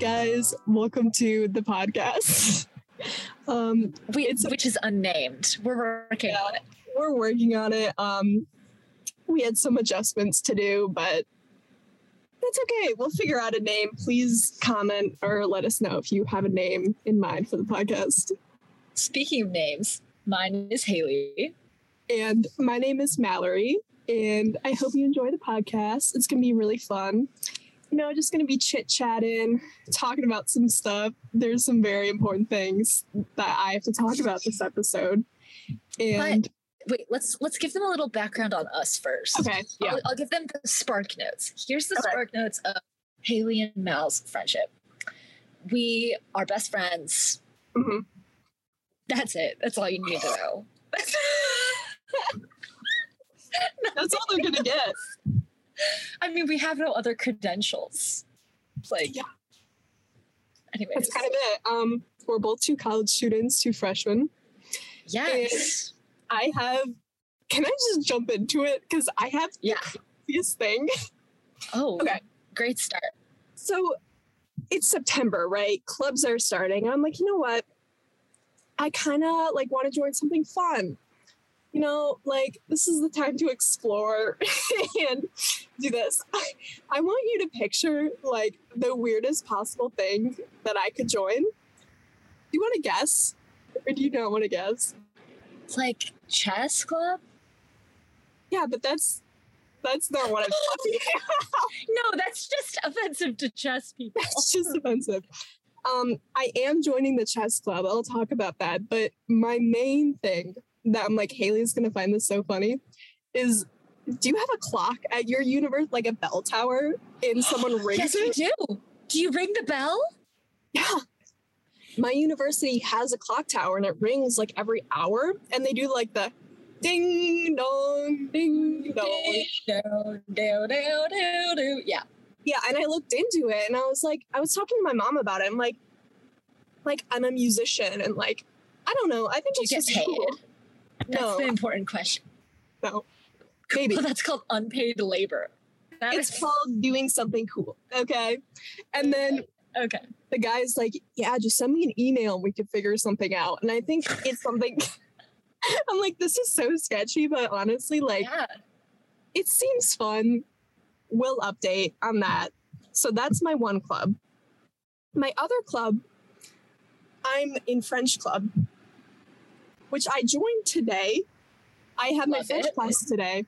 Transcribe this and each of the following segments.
guys, welcome to the podcast. Um, We, It's- which is unnamed. We're working on it. we're working on it. Um, we had some adjustments to do, but that's okay. We'll figure out a name. Please comment or let us know if you have a name in mind for the podcast. Speaking of names, mine is Haley. And my name is Mallory, and I hope you enjoy the podcast. It's gonna be really fun. You know, just gonna be chit chatting, talking about some stuff. There's some very important things that I have to talk about this episode. And Wait, let's let's give them a little background on us first. okay, yeah, I'll, I'll give them the spark notes. Here's the Okay. spark notes of Haley and Mal's friendship. We are best friends. Mhm. That's it. That's all you need to know. that's all they're gonna get. I mean, we have no other credentials. Like, Yeah. Anyways, That's kind of it. Um, we're both two college students, two freshmen. yes. I have. Can I just jump into it? Because I have the Yeah. craziest thing. Oh, Okay. Great start. So it's September, right? Clubs are starting. I'm like, you know what? I kind of like want to join something fun. You know, like this is the time to explore and do this. I, I want you to picture like the weirdest possible thing that I could join. Do you want to guess? Or do you not want to guess? It's like chess club. Yeah, but that's that's not what I'm talking about. No, that's just offensive to chess people. It's just offensive. Um, I am joining the chess club. I'll talk about that. But my main thing that I'm like, Haley's gonna find this so funny is do you have a clock at your universe, like a bell tower, and someone rings yes, we it? do. Do you ring the bell? Yeah. My university has a clock tower and it rings like every hour, and they do like the ding dong, ding dong. Do, do, do, do, do. Yeah. Yeah, and I looked into it and I was like, I was talking to my mom about it. I'm like, like I'm a musician and like, I don't know. I think you it's just paid? cool. That's No. the important question. No, maybe Well, that's called unpaid labor. That it's is called doing something cool. Okay, and then okay. the guy's like, yeah, just send me an email and we could figure something out. And I think it's something. I'm like, this is so sketchy, but honestly, like, yeah. it seems fun. We'll update on that. So that's my one club. My other club, I'm in French club, which I joined today. I had my Love French it. class today.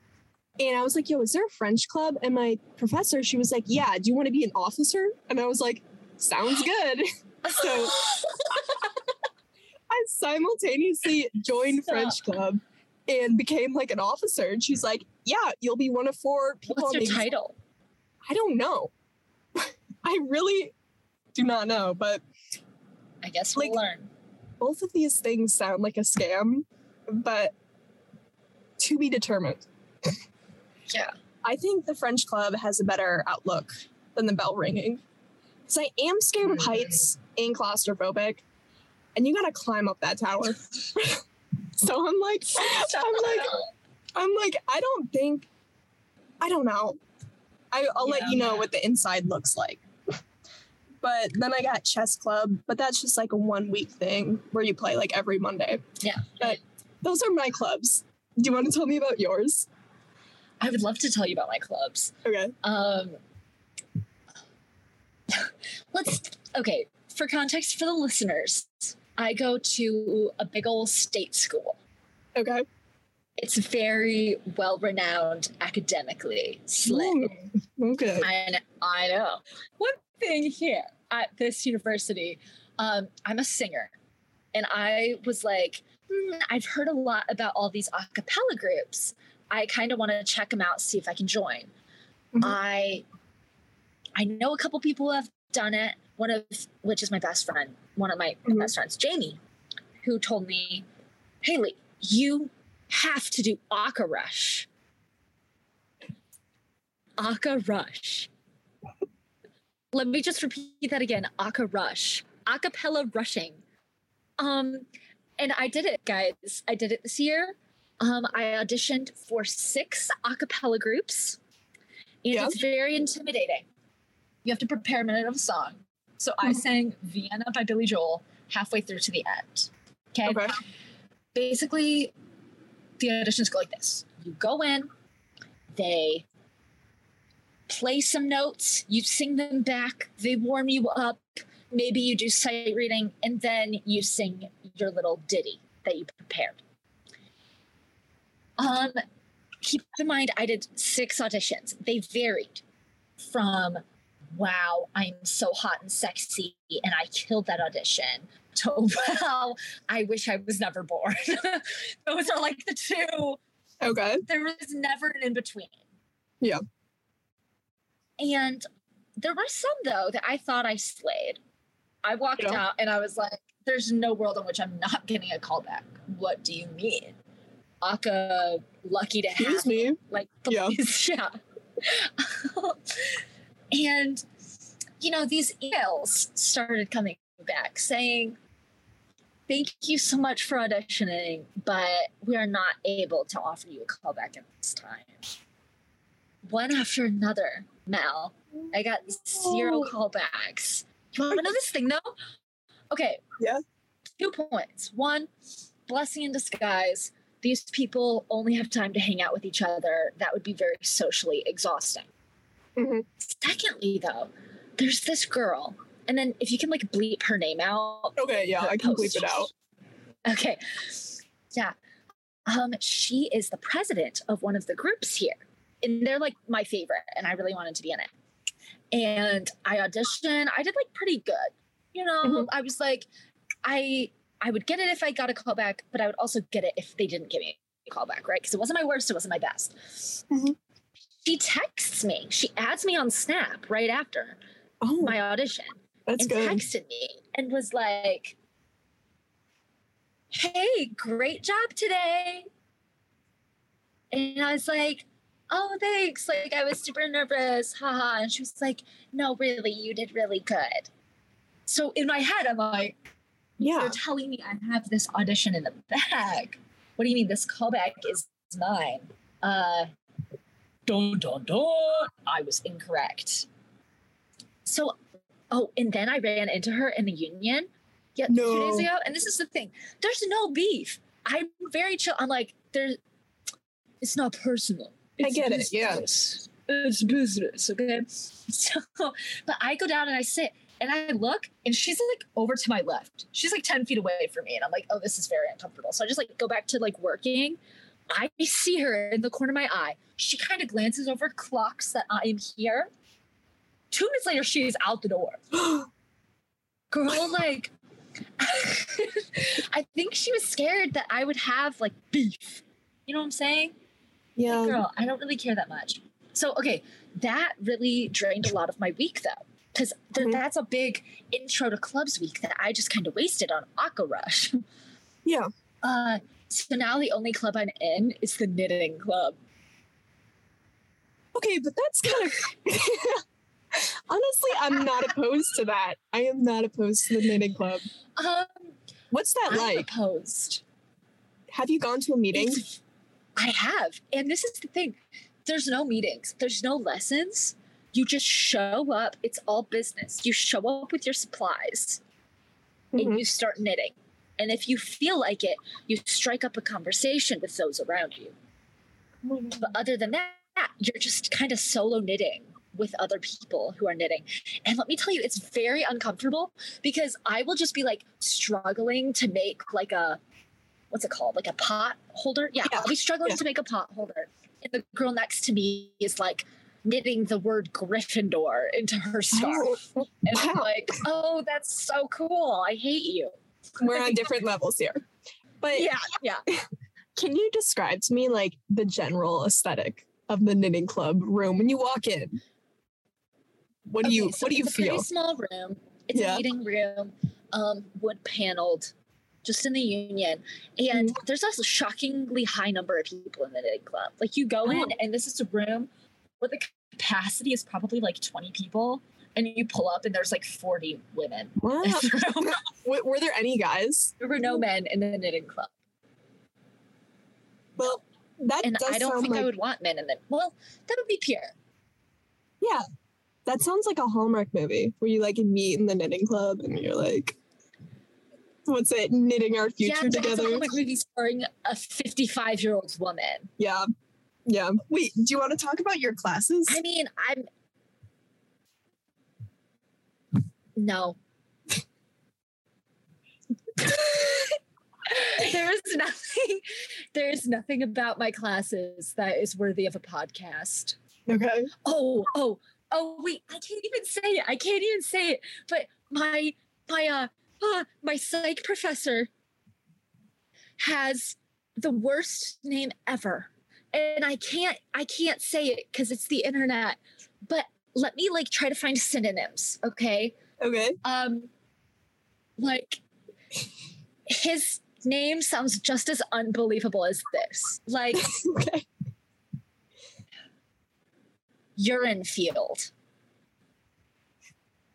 And I was like, yo, is there a French club? And my professor, she was like, yeah, do you want to be an officer? And I was like, sounds good. So I simultaneously joined Stop. French club and became like an officer. And she's like, yeah, you'll be one of four people. What's on your the- title? I don't know. I really do not know, but I guess we'll Like- learn. Both of these things sound like a scam, but to be determined. Yeah. I think the French club has a better outlook than the bell ringing. Because I am scared of heights and claustrophobic, and you gotta climb up that tower. so I'm like, I'm like, I'm like, I don't think, I don't know. I, I'll let you know what the inside looks like. But then I got chess club, but that's just like a one week thing where you play like every Monday. Yeah. But those are my clubs. Do you want to tell me about yours? I would love to tell you about my clubs. Okay. Um, let's okay. For context for the listeners, I go to a big old state school. Okay. It's very well renowned academically. Slay. Ooh, okay. I, I know. One thing here at this university, um, I'm a singer. And I was like, hmm, I've heard a lot about all these a cappella groups. I kind of want to check them out, see if I can join. Mhm. I I know a couple people who have done it, one of which is my best friend, one of my Mhm. best friends, Jamie, who told me, Haley, you have to do Aka Rush. Aka Rush. Let me just repeat that again. Aka Rush. Acapella rushing. Um, and I did it, guys. I did it this year. Um, I auditioned for six acapella groups, and Yeah. it's very intimidating. You have to prepare a minute of a song. So I Mhm. sang Vienna by Billy Joel halfway through to the end. Okay. Okay. Basically, the auditions go like this you go in, they play some notes, you sing them back, they warm you up, maybe you do sight reading, and then you sing your little ditty that you prepared. Um, keep in mind, I did six auditions. They varied from wow, I'm so hot and sexy, and I killed that audition, to wow, I wish I was never born. Those are like the two. Okay. There was never an in between. Yeah. And there were some though that I thought I slayed. I walked Yeah. out and I was like, there's no world in which I'm not getting a callback. What do you mean? Aka lucky to have Excuse me. like Yeah. these, yeah. and you know, these emails started coming back saying, Thank you so much for auditioning, but we are not able to offer you a callback at this time. One after another, Mel. I got zero Oh. callbacks. You want to know this thing though? Okay. Yeah. Two points. One, blessing in disguise. These people only have time to hang out with each other. That would be very socially exhausting. Mhm. Secondly, though, there's this girl, and then if you can like bleep her name out, Okay, yeah, I can bleep it out. Okay. Yeah. Um, she is the president of one of the groups here. And they're like my favorite, and I really wanted to be in it. And I auditioned. I did like pretty good. You know, Mhm. I was like, I I would get it if I got a call back, but I would also get it if they didn't give me a call back, right? Because it wasn't my worst, it wasn't my best. Mhm. She texts me. She adds me on Snap right after Oh, my audition that's and good. texted me and was like, Hey, great job today. And I was like, Oh, thanks. Like, I was super nervous. Haha. And she was like, No, really, you did really good. So in my head, I'm like, Yeah. You're telling me I have this audition in the bag. What do you mean this callback is mine? Uh, dun dun dun. I was incorrect. So, oh, and then I ran into her in the union. Yeah, no. two days ago. And this is the thing: there's no beef. I'm very chill. I'm like, there's. It's not personal. I get it, Yes. It's business, okay? So, but I go down and I sit and I look and she's like over to my left. She's like 10 feet away from me. And I'm like, oh, this is very uncomfortable. So I just like go back to like working. I see her in the corner of my eye. She kind of glances over, clocks that I am here. Two minutes later, she is out the door. Girl, like, I think she was scared that I would have like beef. You know what I'm saying? Yeah. Girl, I don't really care that much. So, okay, that really drained a lot of my week though. Because Mhm. that's a big intro to clubs week that I just kind of wasted on Aqua Rush. Yeah. Uh, so now the only club I'm in is the knitting club. Okay, but that's kind of. Honestly, I'm not opposed to that. I am not opposed to the knitting club. Um, What's that I'm like? opposed. Have you gone to a meeting? It's- I have. And this is the thing there's no meetings, there's no lessons. You just show up. It's all business. You show up with your supplies and Mhm. you start knitting. And if you feel like it, you strike up a conversation with those around you. But other than that, you're just kind of solo knitting with other people who are knitting. And let me tell you, it's very uncomfortable because I will just be like struggling to make like a what's it called? Like a pot holder? Yeah, Yeah, I'll be struggling yeah. to make a pot holder. And the girl next to me is like knitting the word Gryffindor into her scarf. Oh, And I'm like, oh, that's so cool. I hate you. We're on different levels here. But Yeah, yeah. can you describe to me like the general aesthetic of the knitting club room when you walk in? What do you so what do you feel? it's a? Pretty small room. It's Yeah. a meeting room, um, wood paneled, just in the union. And Mm-hmm. there's also a shockingly high number of people in the knitting club. Like you go in, Oh. and this is a room where the capacity is probably like 20 people, and you pull up, and there's like 40 women. Wow. in the room. W- were there any guys? there were no men in the knitting club, Well, that and does I don't sound think like I would want men in the. Well, that would be pure. yeah. That sounds like a Hallmark movie where you like meet in the knitting club and you're like, what's it? Knitting our future yeah, together. It's a movie starring a 55 year old woman. Yeah. Yeah. Wait, do you want to talk about your classes? I mean, I'm. No. there is nothing there is nothing about my classes that is worthy of a podcast. Okay. Oh, oh, oh wait, I can't even say it. I can't even say it. But my my uh, my psych professor has the worst name ever. And I can't I can't say it because it's the internet. But let me like try to find synonyms, okay? Okay. Um like his name sounds just as unbelievable as this. Like okay. urine field.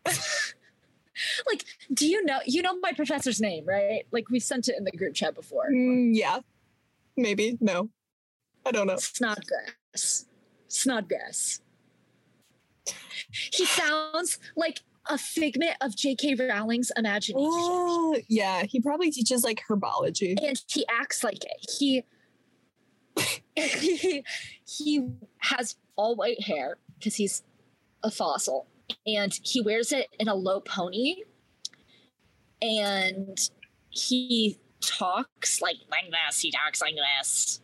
like, do you know you know my professor's name, right? Like we sent it in the group chat before. Mm, yeah. Maybe. No. I don't know. Snodgrass. Snodgrass. He sounds like a figment of J.K. Rowling's imagination. Oh, yeah. He probably teaches like herbology. and he acts like it. He he, he has all white hair because he's a fossil, and he wears it in a low pony, and he talks like like this. He talks like this.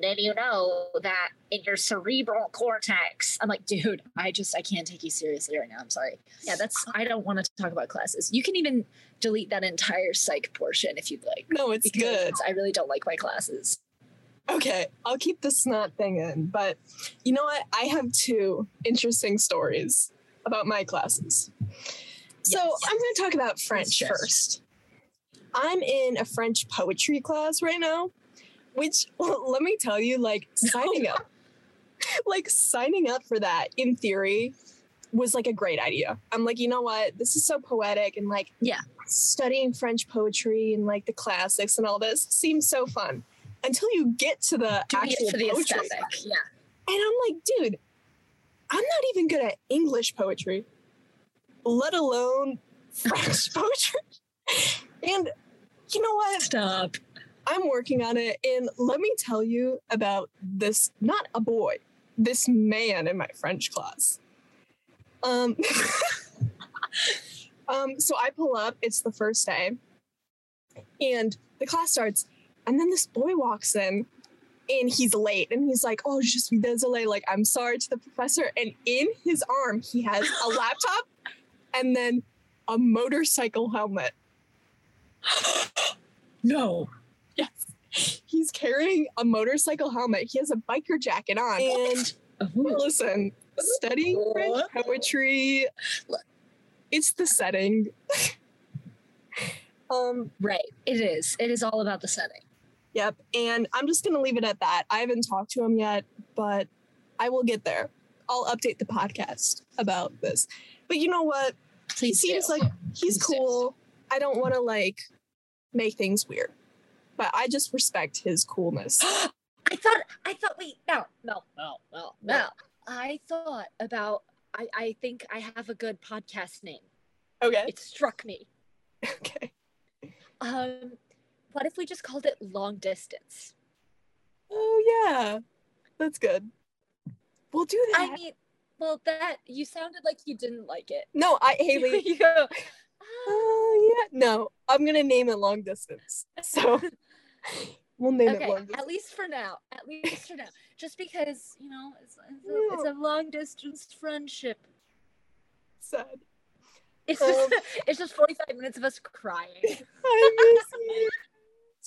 then you know that in your cerebral cortex? I'm like, dude, I just I can't take you seriously right now. I'm sorry. Yeah, that's I don't want to talk about classes. You can even delete that entire psych portion if you'd like. No, it's good. I really don't like my classes. Okay, I'll keep the snot thing in. But you know what? I have two interesting stories about my classes. So Yes. I'm going to talk about French Yes. first. I'm in a French poetry class right now, which let me tell you, like signing up, like signing up for that in theory was like a great idea. I'm like, you know what? This is so poetic and like, Yeah. studying French poetry and like the classics and all this seems so fun until you get to the actual for the poetry. aesthetic. Yeah. And I'm like, dude, I'm not even good at English poetry, let alone French poetry. And you know what? Stop. I'm working on it. And let me tell you about this not a boy, this man in my French class. Um, um, so I pull up, it's the first day, and the class starts, and then this boy walks in and he's late and he's like, Oh, je suis désolé. Like, I'm sorry to the professor. And in his arm, he has a laptop and then a motorcycle helmet. No. Yes. He's carrying a motorcycle helmet. He has a biker jacket on. And listen, studying French poetry, it's the setting. um, Right. It is. It is all about the setting. Yep. And I'm just gonna leave it at that. I haven't talked to him yet, but I will get there. I'll update the podcast about this. But you know what? He seems do. like he's Please do. cool. I don't want to like make things weird, but I just respect his coolness. I thought I thought wait, no, no, no, no, no. I thought about I, I think I have a good podcast name. Okay. It struck me. Okay. Um what if we just called it long distance? Oh yeah, that's good. We'll do that. I mean, well that you sounded like you didn't like it. no, I Haley. you go, "Ah, Oh yeah, no, I'm gonna name it long distance. So we'll name it okay, long at least for now. At least for now. Just because, you know, it's, it's, a, it's a long distance friendship. Sad. It's Um, just it's just 45 minutes of us crying. I miss you.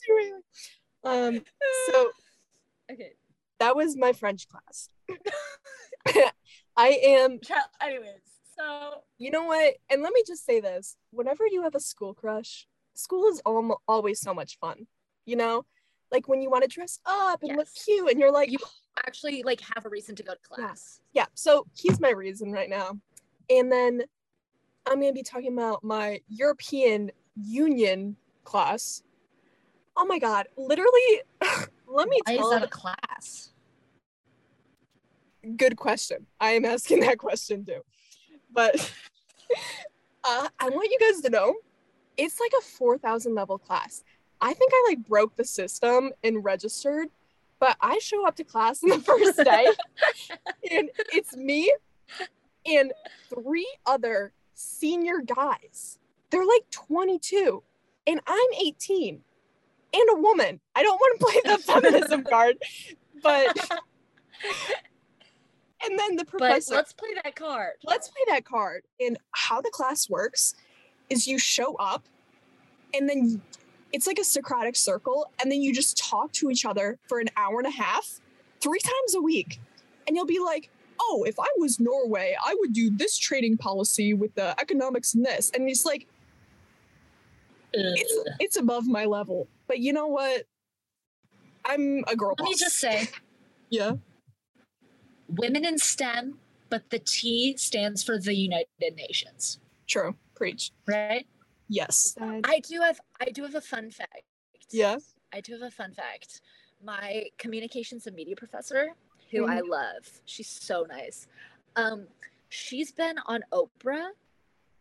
Um. So Okay. that was my French class. I am. Anyways, so You know what? And let me just say this: whenever you have a school crush, school is al- always so much fun. You know, like when you want to dress up and look cute, and you're like, You- actually like have a reason to go to class. yeah so he's my reason right now and then i'm going to be talking about my european union class oh my god literally let me Why is that a class? good question. I am asking that question too. But uh, I want you guys to know it's like a 4,000 level class. I think I like broke the system and registered, but I show up to class on the first day and it's me and three other senior guys. They're like 22 and I'm 18 and a woman. I don't want to play the feminism card, but and then the But professor let's play that card. let's play that card. And how the class works is you show up and then it's like a Socratic circle, and then you just talk to each other for an hour and a half, three times a week. And you'll be like, oh, if I was Norway, I would do this trading policy with the economics and this. And it's like, it's it's above my level. But you know what? I'm a girl Let me just say, yeah. women in STEM, but the T stands for the United Nations, True. Preach. right? Yes. I do have I do have a fun fact. yeah. I do have a fun fact. My communications and media professor, who I love, she's so nice. Um, she's been on Oprah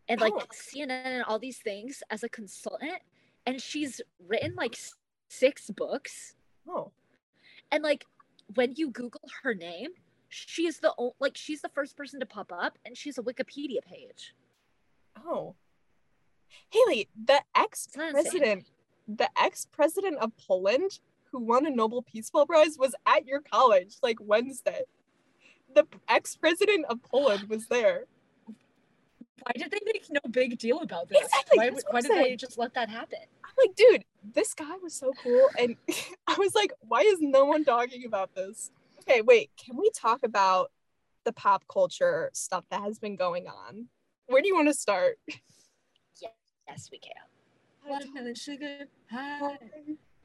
and like Oh. CNN and all these things as a consultant, and she's written like six books. Oh. And like when you Google her name, she's the o- like she's the first person to pop up, and she's a Wikipedia page. Oh. Haley, the ex Isn't that insane? president, the ex president of Poland who won a Nobel Peace Prize was at your college like Wednesday. The ex president of Poland was there. Why did they make no big deal about this? Exactly, Why, why did they just let that happen? I'm like, dude, this guy was so cool. And I was like, why is no one talking about this? Okay, wait, can we talk about the pop culture stuff that has been going on? Where do you want to start? Yes, we can. Watermelon sugar high.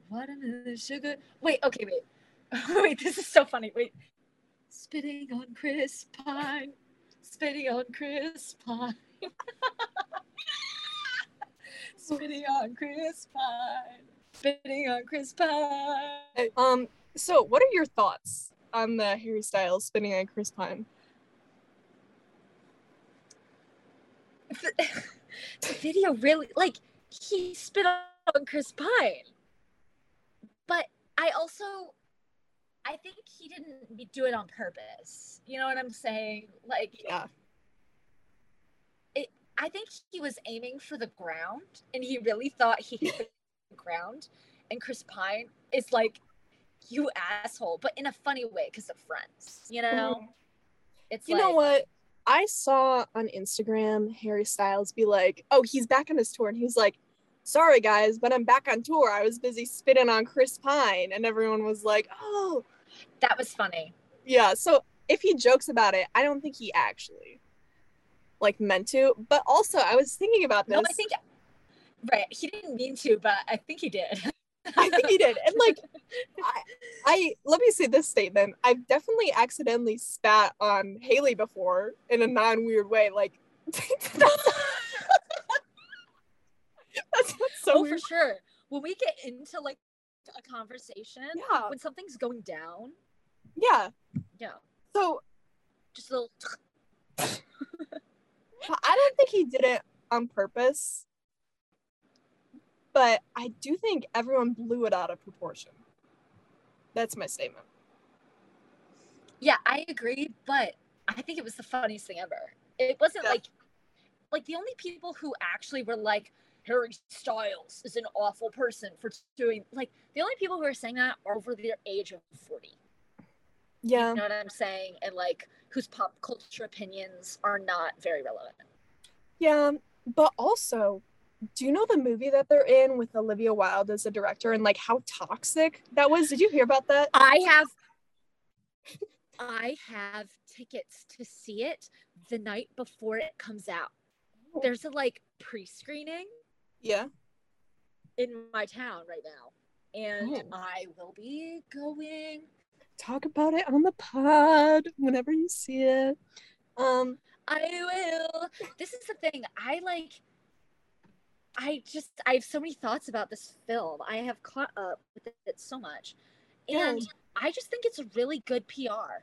Watermelon sugar. Wait, okay, wait. wait, this is so funny. Wait. Spitting on Chris Pine. Spitting on Chris Pine. Spitting on Chris Pine. Spitting on Chris Pine. Um, so what are your thoughts on the Harry Styles spinning on Chris Pine? the video really like he spit on Chris Pine. But I also I think he didn't do it on purpose. You know what I'm saying? Like Yeah. I think he was aiming for the ground and he really thought he hit the ground. And Chris Pine is like, you asshole, but in a funny way because they're friends. You know? Mm-hmm. It's You like know what? I saw on Instagram Harry Styles be like, "Oh, he's back on his tour," and he was like, "Sorry guys, but I'm back on tour. I was busy spitting on Chris Pine," and everyone was like, "Oh, that was funny. yeah." So if he jokes about it, I don't think he actually like meant to. But also, I was thinking about this. No, I think right. He didn't mean to, but I think he did. I think he did. And like, I, I let me say this statement. I've definitely accidentally spat on Haley before in a non weird way. Like, that's, that's so oh, weird. for sure. When we get into like a conversation, Yeah, when something's going down, yeah. yeah, So just a little. I don't think he did it on purpose, but I do think everyone blew it out of proportion. That's my statement. Yeah, I agree, but I think it was the funniest thing ever. It wasn't Yeah. like, like the only people who actually were like Harry Styles is an awful person for doing like the only people who are saying that are over the age of forty. Yeah. You know what I'm saying? And like whose pop culture opinions are not very relevant. Yeah, but also, do you know the movie that they're in with Olivia Wilde as a director and like how toxic that was? Did you hear about that? I have I have tickets to see it the night before it comes out. Oh. There's a like pre-screening Yeah. in my town right now. And Oh. I will be going. Talk about it on the pod whenever you see it. Um, I will. This is the thing. I like I just I have so many thoughts about this film. I have caught up with it so much. And Yeah. I just think it's a really good PR.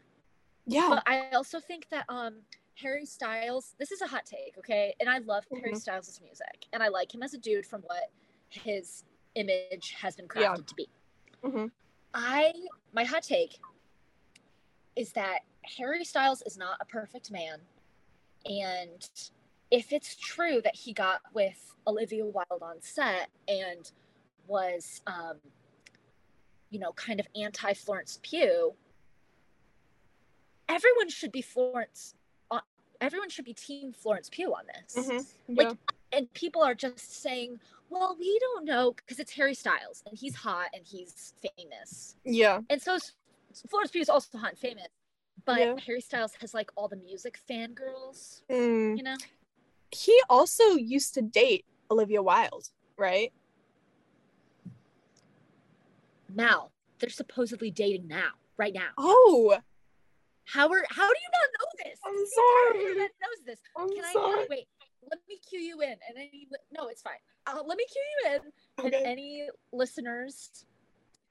Yeah. But I also think that um Harry Styles, this is a hot take, okay? And I love Harry Mhm. Styles' music. And I like him as a dude from what his image has been crafted Yeah. to be. Mhm. I my hot take is that Harry Styles is not a perfect man. And if it's true that he got with Olivia Wilde on set and was um you know kind of anti Florence Pugh, everyone should be Florence uh, everyone should be team Florence Pugh on this. Mhm. Like, And people are just saying, well, we don't know because it's Harry Styles and he's hot and he's famous. Yeah. And so Florence Pugh is also hot and famous. But Yeah. Harry Styles has like all the music fangirls, Mm. you know? He also used to date Olivia Wilde, right? Now they're supposedly dating now, right now. Oh, How are how do you not know this? I'm sorry. knows this. I'm Can I sorry. wait? Let me cue you in, and any no, it's fine. Uh, let me cue you in, and any listeners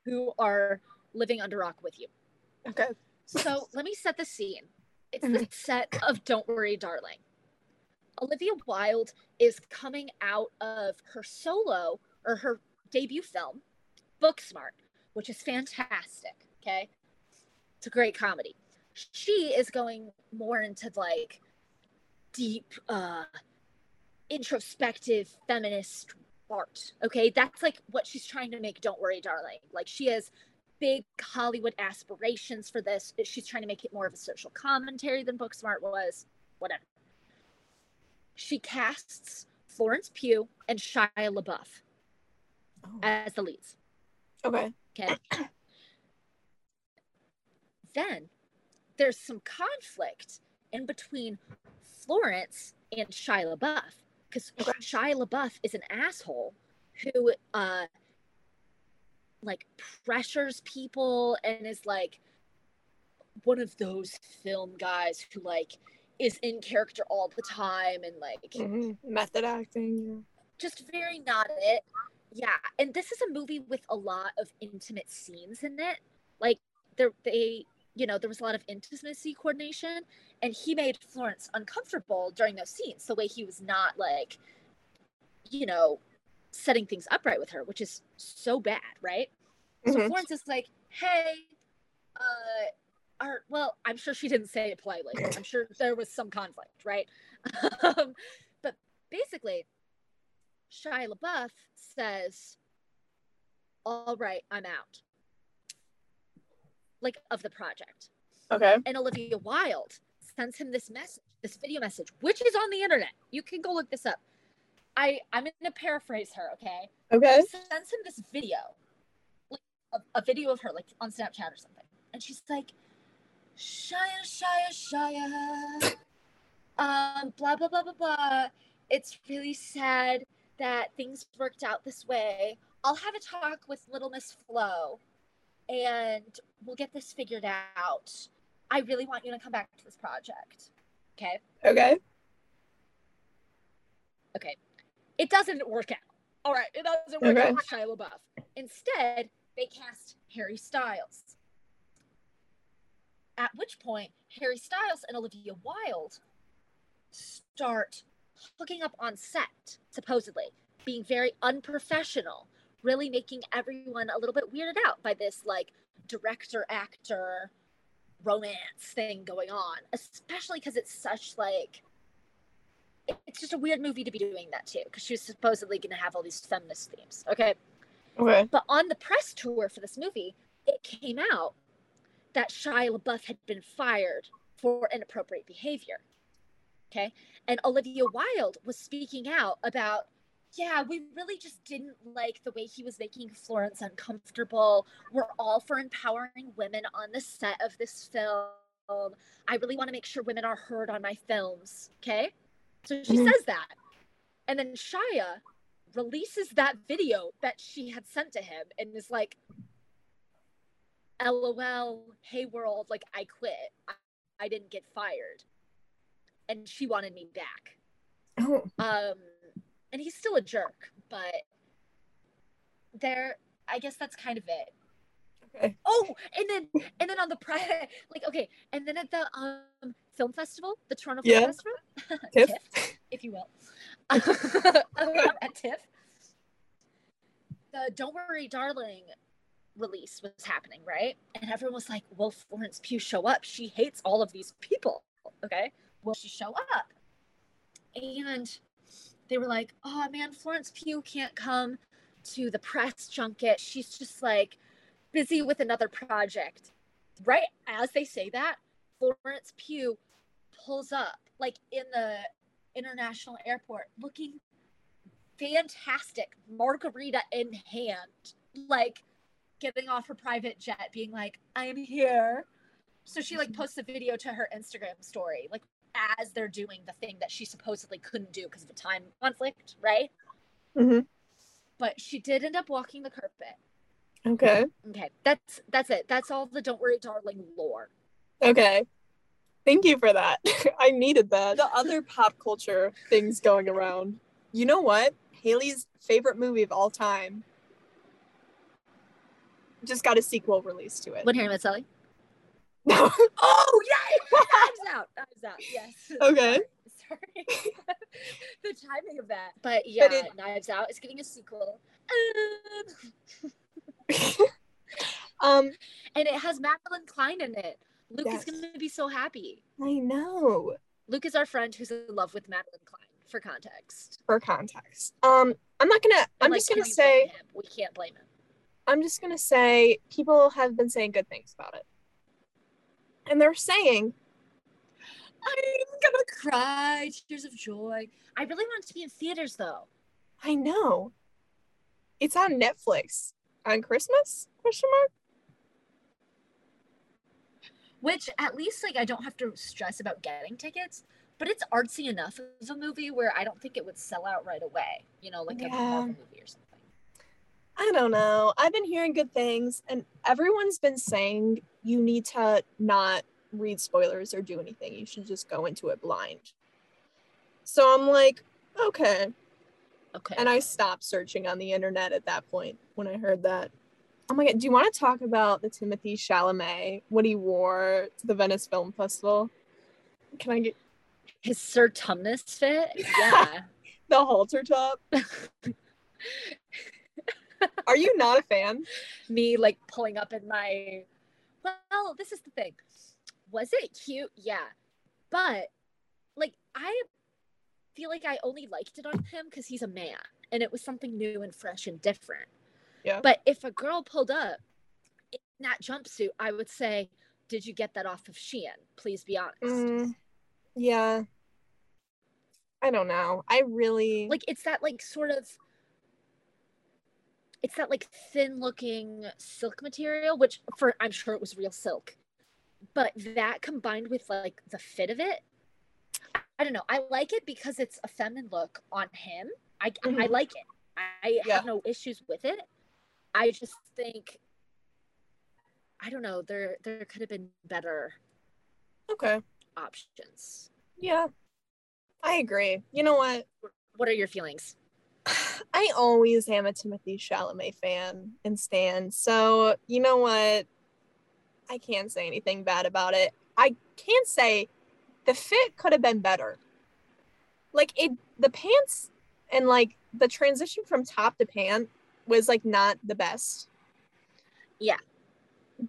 who are living under rock with you. Okay. So let me set the scene. It's Mm-hmm. the set of Don't Worry, Darling. Olivia Wilde is coming out of her solo or her debut film, Booksmart, which is fantastic. Okay. It's a great comedy. She is going more into like deep, uh, introspective feminist art. Okay. That's like what she's trying to make Don't Worry, Darling. Like she has big Hollywood aspirations for this. She's trying to make it more of a social commentary than Booksmart was. Whatever. She casts Florence Pugh and Shia LaBeouf Oh. as the leads. Okay. Okay. then there's some conflict in between Florence and Shia LaBeouf because Okay. Shia LaBeouf is an asshole who uh like pressures people and is like one of those film guys who like is in character all the time and like Mhm. Method acting. just very not it. Yeah, and this is a movie with a lot of intimate scenes in it. Like there, they, you know, there was a lot of intimacy coordination, and he made Florence uncomfortable during those scenes. The way he was not like, you know, setting things upright with her, which is so bad, right? So Mhm. Florence is like, "Hey, uh, are well, I'm sure she didn't say it politely. I'm sure there was some conflict, right? um, but basically, Shia LaBeouf says, "All right, I'm out." Like of the project, Okay. and Olivia Wilde sends him this message, this video message, which is on the internet. You can go look this up. I I'm gonna paraphrase her, okay? Okay. sends him this video, like a, a video of her, like on Snapchat or something, and she's like, "Shia, Shia, Shia, um, blah blah blah blah blah. It's really sad that things worked out this way. I'll have a talk with Little Miss Flo, and we'll get this figured out. I really want you to come back to this project. Okay." Okay. Okay. It doesn't work out. All right. It doesn't work Okay. out with Shia LaBeouf. Instead, they cast Harry Styles. At which point, Harry Styles and Olivia Wilde start hooking up on set, supposedly, being very unprofessional, really making everyone a little bit weirded out by this like director actor romance thing going on, especially because it's such like it's just a weird movie to be doing that too because she was supposedly going to have all these feminist themes okay Okay. but on the press tour for this movie it came out that shia labeouf had been fired for inappropriate behavior okay and olivia wilde was speaking out about yeah we really just didn't like the way he was making florence uncomfortable we're all for empowering women on the set of this film i really want to make sure women are heard on my films okay so she Mhm. says that. And then Shia releases that video that she had sent to him and is like, LOL, hey world, like I quit. I, I didn't get fired. And she wanted me back. Oh. Um, and he's still a jerk, but there, I guess that's kind of it. Okay. Oh, and then and then on the private, like okay, and then at the um film festival, the Toronto Film Yeah. Festival, Tiff? TIFF, if you will, at TIFF, the "Don't Worry, Darling" release was happening, right? And everyone was like, "Will Florence Pugh show up? She hates all of these people." Okay, will she show up? And they were like, "Oh man, Florence Pugh can't come to the press junket. She's just like." busy with another project. Right as they say that, Florence Pugh pulls up like in the international airport looking fantastic, margarita in hand, like getting off her private jet, being like, I am here. So she like mm-hmm. posts a video to her Instagram story, like as they're doing the thing that she supposedly couldn't do because of a time conflict, right? hmm But she did end up walking the carpet. Okay. Okay, that's that's it. That's all the "Don't Worry, Darling" lore. Okay. Thank you for that. I needed that. The other pop culture things going around. You know what? Haley's favorite movie of all time just got a sequel released to it. When Harry Met Sally. No. Oh yeah, knives out, knives out. Yes. Okay. Sorry. the timing of that. But yeah, it- Knives Out is getting a sequel. Um, and it has Madelyn Cline in it. Luke Yes. is going to be so happy. I know. Luke is our friend who's in love with Madelyn Cline, for context. For context. Um, I'm not gonna I'm like, just gonna say we can't blame him. I'm just gonna say people have been saying good things about it. And they're saying, I'm gonna cry tears of joy. I really want to be in theaters though. I know. It's on Netflix on Christmas? Question mark? which at least like I don't have to stress about getting tickets. But it's artsy enough of a movie where I don't think it would sell out right away. You know, like a Marvel movie or something. I don't know. I've been hearing good things, and everyone's been saying you need to not read spoilers or do anything. You should just go into it blind. So I'm like, okay. Okay. And I stopped searching on the internet at that point when I heard that. Oh my god, do you want to talk about the Timothée Chalamet, what he wore to the Venice Film Festival? Can I get His Sir Tumnus fit. Yeah. the halter top? Are you not a fan? Me like pulling up in my. Well, this is the thing. Was it cute? Yeah. But like I feel like I only liked it on him because he's a man and it was something new and fresh and different. Yeah. But if a girl pulled up in that jumpsuit, I would say, Did you get that off of Shein? Please be honest. Mm, yeah. I don't know. I really Like it's that like sort of it's that like thin looking silk material, which for I'm sure it was real silk. But that combined with like the fit of it, I don't know. I like it because it's a feminine look on him. I I Mhm. like it. I Yeah. have no issues with it. I just think I don't know, there there could have been better okay. options. Yeah. I agree. You know what? What are your feelings? I always am a Timothée Chalamet fan and stan. So, you know what? I can't say anything bad about it. I can say the fit could have been better. Like it the pants and like the transition from top to pant was like not the best. Yeah.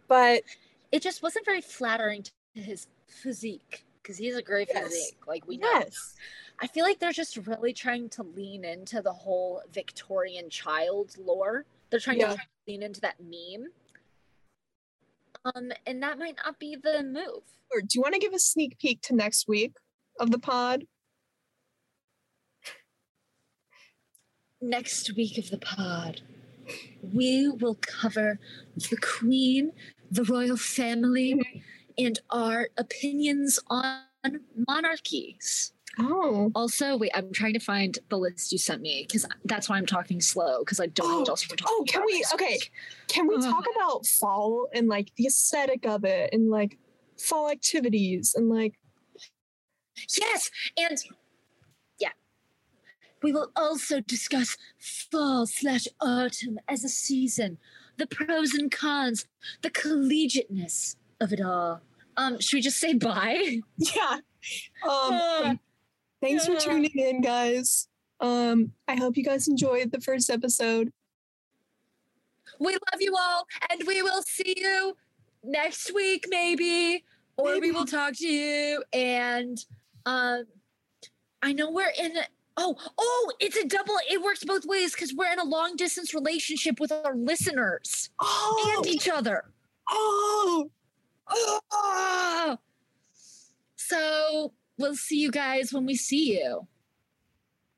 But It just wasn't very flattering to his physique because he's a great Yes. physique. Like we know. yes. I feel like they're just really trying to lean into the whole Victorian child lore. They're trying Yeah. to lean into that meme. Um, and that might not be the move. Or do you want to give a sneak peek to next week of the pod? Next week of the pod, we will cover the Queen, the royal family, and our opinions on monarchies. Oh. Also, wait, I'm trying to find the list you sent me because that's why I'm talking slow because I don't know what Oh, else we're talking oh, can about we- okay. Can we talk about fall and like the aesthetic of it and like fall activities and like Yes, and yeah, we will also discuss fall slash autumn as a season the pros and cons, the collegiateness of it all. Um, should we just say bye? Yeah. Um, Uh, thanks for tuning in, guys. Um, I hope you guys enjoyed the first episode. We love you all, and we will see you next week, maybe, or we will talk to you. And um, I know we're in. A, oh, oh, it's a double. It works both ways because we're in a long distance relationship with our listeners Oh, and each other. oh, Ah! So we'll see you guys when we see you.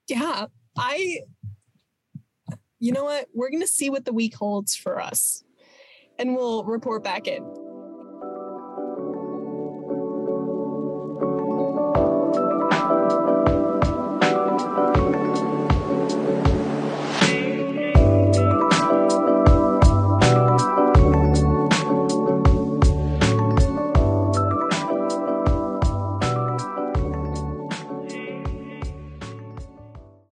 yeah. I, you know what? We're going to see what the week holds for us and we'll report back in.